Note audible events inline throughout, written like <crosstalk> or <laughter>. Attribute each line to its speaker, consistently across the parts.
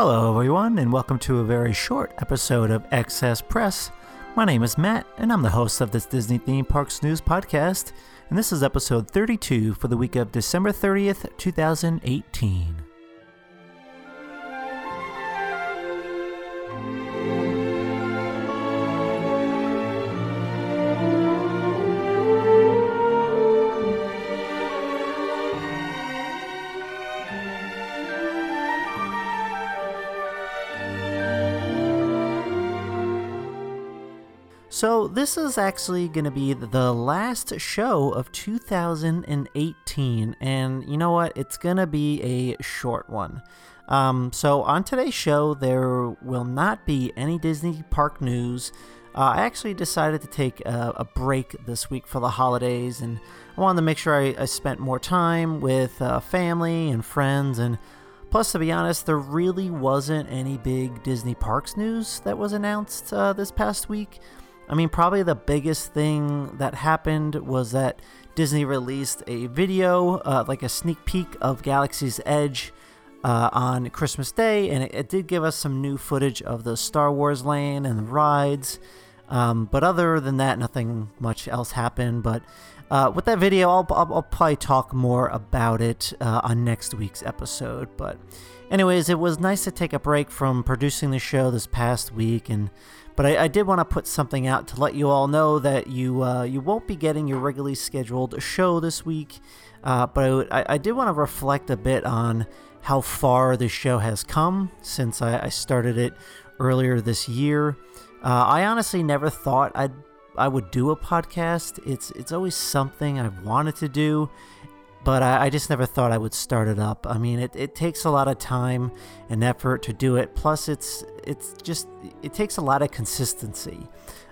Speaker 1: Hello, everyone, and welcome to a very short episode of Excess Press. My name is Matt, and I'm the host of this Disney Theme Parks News podcast, and this is episode 32 for the week of December 30th, 2018. So, this is actually going to be the last show of 2018, and you know what? It's going to be a short one. Um, so, on today's show, there will not be any Disney park news. Uh, I actually decided to take a, a, break this week for the holidays, and I wanted to make sure I, I spent more time with uh, family and friends. And plus, to be honest, there really wasn't any big Disney parks news that was announced uh, this past week. I mean, probably the biggest thing that happened was that Disney released a video, uh, like a sneak peek of Galaxy's Edge uh, on Christmas Day, and it, it, did give us some new footage of the Star Wars lane and the rides. Um, but other than that, nothing much else happened. But uh, with that video, I'll, I'll, I'll, probably talk more about it uh, on next week's episode. But, anyways, it was nice to take a break from producing the show this past week and but I, I did want to put something out to let you all know that you uh, you won't be getting your regularly scheduled show this week. Uh, but I, I, did want to reflect a bit on how far the show has come since I, I started it earlier this year. Uh, I honestly never thought I'd I would do a podcast. It's it's always something I've wanted to do, but I, I, just never thought I would start it up. I mean, it, it takes a lot of time and effort to do it. Plus, it's it's just it takes a lot of consistency.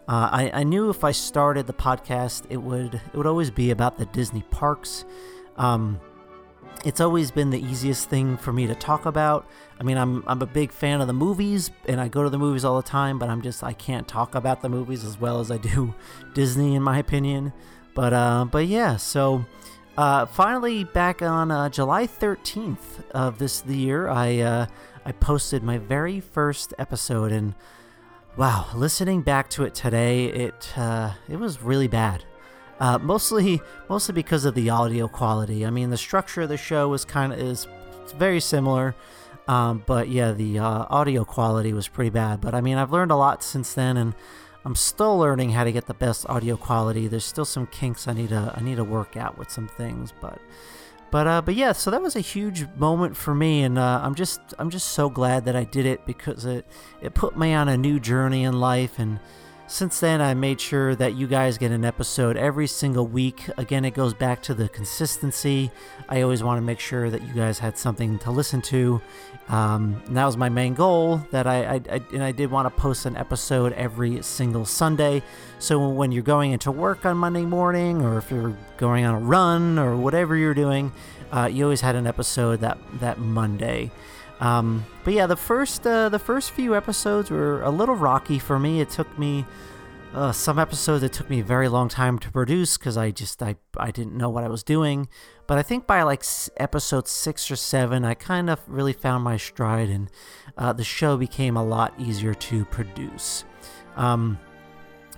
Speaker 1: Uh, I, I knew if I started the podcast, it would it would always be about the Disney parks. Um, it's always been the easiest thing for me to talk about. I mean, I'm I'm a big fan of the movies, and I go to the movies all the time. But I'm just I can't talk about the movies as well as I do <laughs> Disney, in my opinion. But uh, but yeah, so uh, finally, back on uh, July 13th of this year, I uh, I posted my very first episode, and wow, listening back to it today, it uh, it was really bad. Uh, mostly, mostly because of the audio quality. I mean, the structure of the show is kind of is very similar, um, but yeah, the uh, audio quality was pretty bad. But I mean, I've learned a lot since then, and I'm still learning how to get the best audio quality. There's still some kinks I need to I need to work out with some things, but but uh, but yeah, so that was a huge moment for me, and uh, I'm just I'm just so glad that I did it because it it put me on a new journey in life, and since then I made sure that you guys get an episode every single week. Again, it goes back to the consistency. I always want to make sure that you guys had something to listen to, um, that was my main goal. That I, I, I and I did want to post an episode every single Sunday. So when you're going into work on Monday morning, or if you're going on a run, or whatever you're doing, uh, you always had an episode that that Monday. Um, but yeah, the first uh, the first few episodes were a little rocky for me. It took me uh, some episodes it took me a very long time to produce because I just I, I didn't know what I was doing. But I think by like episode six or seven, I kind of really found my stride, and uh, the show became a lot easier to produce. Um,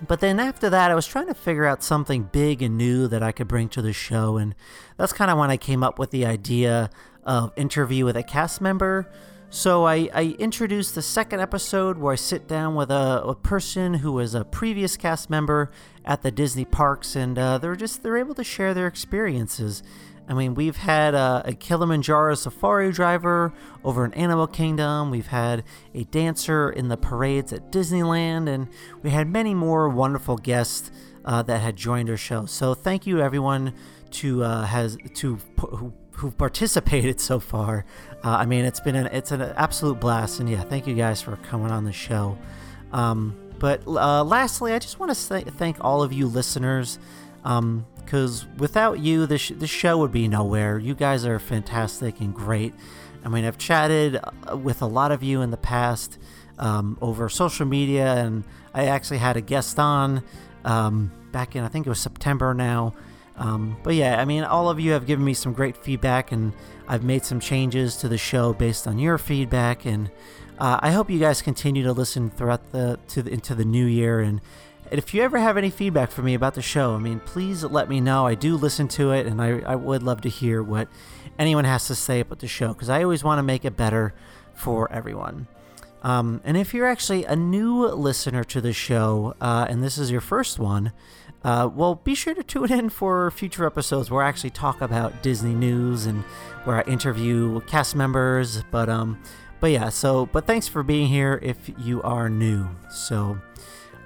Speaker 1: but then after that, I was trying to figure out something big and new that I could bring to the show, and that's kind of when I came up with the idea of interview with a cast member. So I, I introduced the second episode where I sit down with a, a person who was a previous cast member at the Disney parks, and uh, they're just they're able to share their experiences. I mean, we've had uh, a Kilimanjaro safari driver over in Animal Kingdom. We've had a dancer in the parades at Disneyland, and we had many more wonderful guests uh, that had joined our show. So thank you everyone to uh, has to who, who've participated so far. Uh, I mean, it's been an it's an absolute blast, and yeah, thank you guys for coming on the show. Um, but uh, lastly, I just want to th- thank all of you listeners. Um, because without you, this, this show would be nowhere. You guys are fantastic and great. I mean, I've chatted uh, with a lot of you in the past um, over social media, and I actually had a guest on um, back in, I think it was September now. Um, but yeah, I mean, all of you have given me some great feedback, and I've made some changes to the show based on your feedback. And uh, I hope you guys continue to listen throughout the to the, into the new year and and if you ever have any feedback for me about the show, I mean, please let me know. I do listen to it, and I, I would love to hear what anyone has to say about the show because I always want to make it better for everyone. Um, and if you're actually a new listener to the show, uh, and this is your first one, uh, well, be sure to tune in for future episodes where I actually talk about Disney news and where I interview cast members. But um, but yeah. So, but thanks for being here if you are new. So.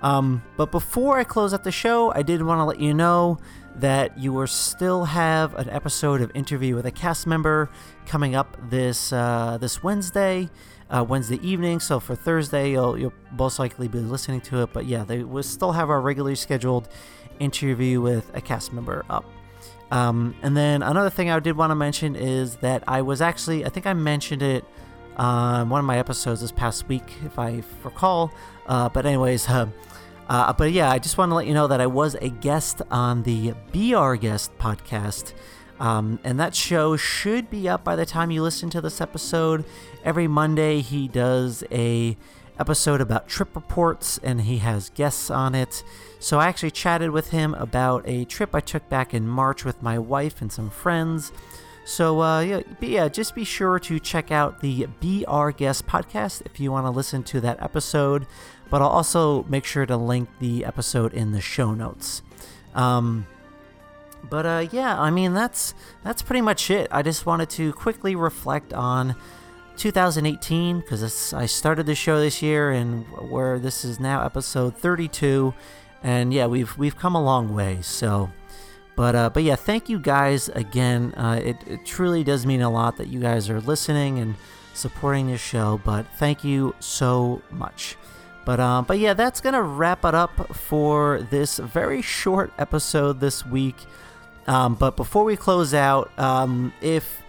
Speaker 1: Um, but before I close out the show, I did want to let you know that you will still have an episode of interview with a cast member coming up this uh, this Wednesday, uh, Wednesday evening. So for Thursday, you'll, you'll most likely be listening to it. But yeah, they will still have our regularly scheduled interview with a cast member up. Um, and then another thing I did want to mention is that I was actually, I think I mentioned it on one of my episodes this past week, if I recall. Uh, but anyways, uh, <laughs> uh, but yeah, I just want to let you know that I was a guest on the Be Our Guest podcast. Um, and that show should be up by the time you listen to this episode. Every Monday, he does a episode about trip reports and he has guests on it. So I actually chatted with him about a trip I took back in March with my wife and some friends. So uh, yeah, yeah, just be sure to check out the Be Our Guest podcast if you want to listen to that episode but I'll also make sure to link the episode in the show notes. Um, but uh, yeah, I mean that's that's pretty much it. I just wanted to quickly reflect on 2018 because I started the show this year, and where this is now episode 32, and yeah, we've we've come a long way. So, but uh, but yeah, thank you guys again. Uh, it, it truly does mean a lot that you guys are listening and supporting this show. But thank you so much. But um, but yeah, that's gonna wrap it up for this very short episode this week. Um, but before we close out, um, if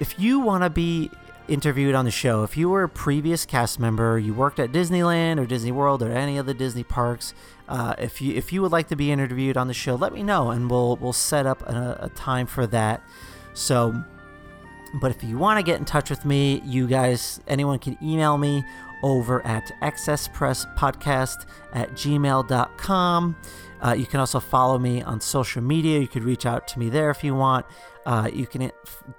Speaker 1: if you want to be interviewed on the show, if you were a previous cast member, you worked at Disneyland or Disney World or any of the Disney parks, uh, if you if you would like to be interviewed on the show, let me know and we'll we'll set up a, a time for that. So. But if you want to get in touch with me, you guys, anyone can email me over at excesspresspodcast at gmail.com. Uh, you can also follow me on social media. You could reach out to me there if you want. Uh, you can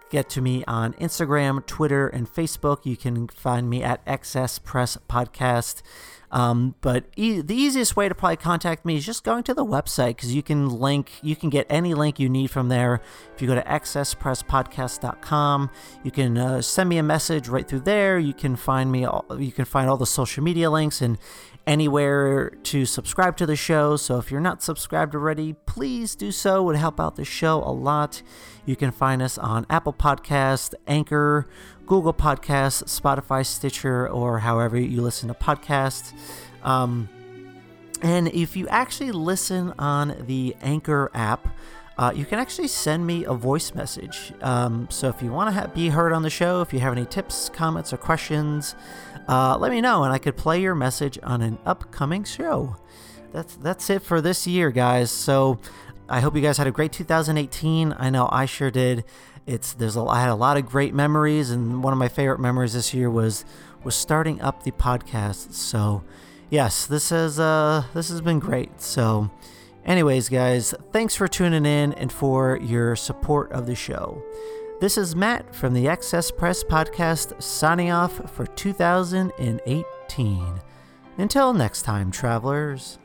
Speaker 1: get to me on Instagram, Twitter, and Facebook. You can find me at XS Press Podcast. Um, but e- the easiest way to probably contact me is just going to the website because you can link, you can get any link you need from there. If you go to excesspresspodcast.com, you can uh, send me a message right through there. You can find me, all, you can find all the social media links and anywhere to subscribe to the show. So if you're not subscribed already, please do so. It would help out the show a lot. You can find us on Apple Podcast, Anchor, Google Podcasts, Spotify, Stitcher, or however you listen to podcasts. Um, and if you actually listen on the Anchor app, uh, you can actually send me a voice message. Um, so if you want to ha- be heard on the show, if you have any tips, comments, or questions, uh, let me know, and I could play your message on an upcoming show. That's that's it for this year, guys. So I hope you guys had a great 2018. I know I sure did. It's there's a, I had a lot of great memories, and one of my favorite memories this year was was starting up the podcast. So, yes, this has uh this has been great. So, anyways, guys, thanks for tuning in and for your support of the show. This is Matt from the Excess Press Podcast signing off for 2018. Until next time, travelers.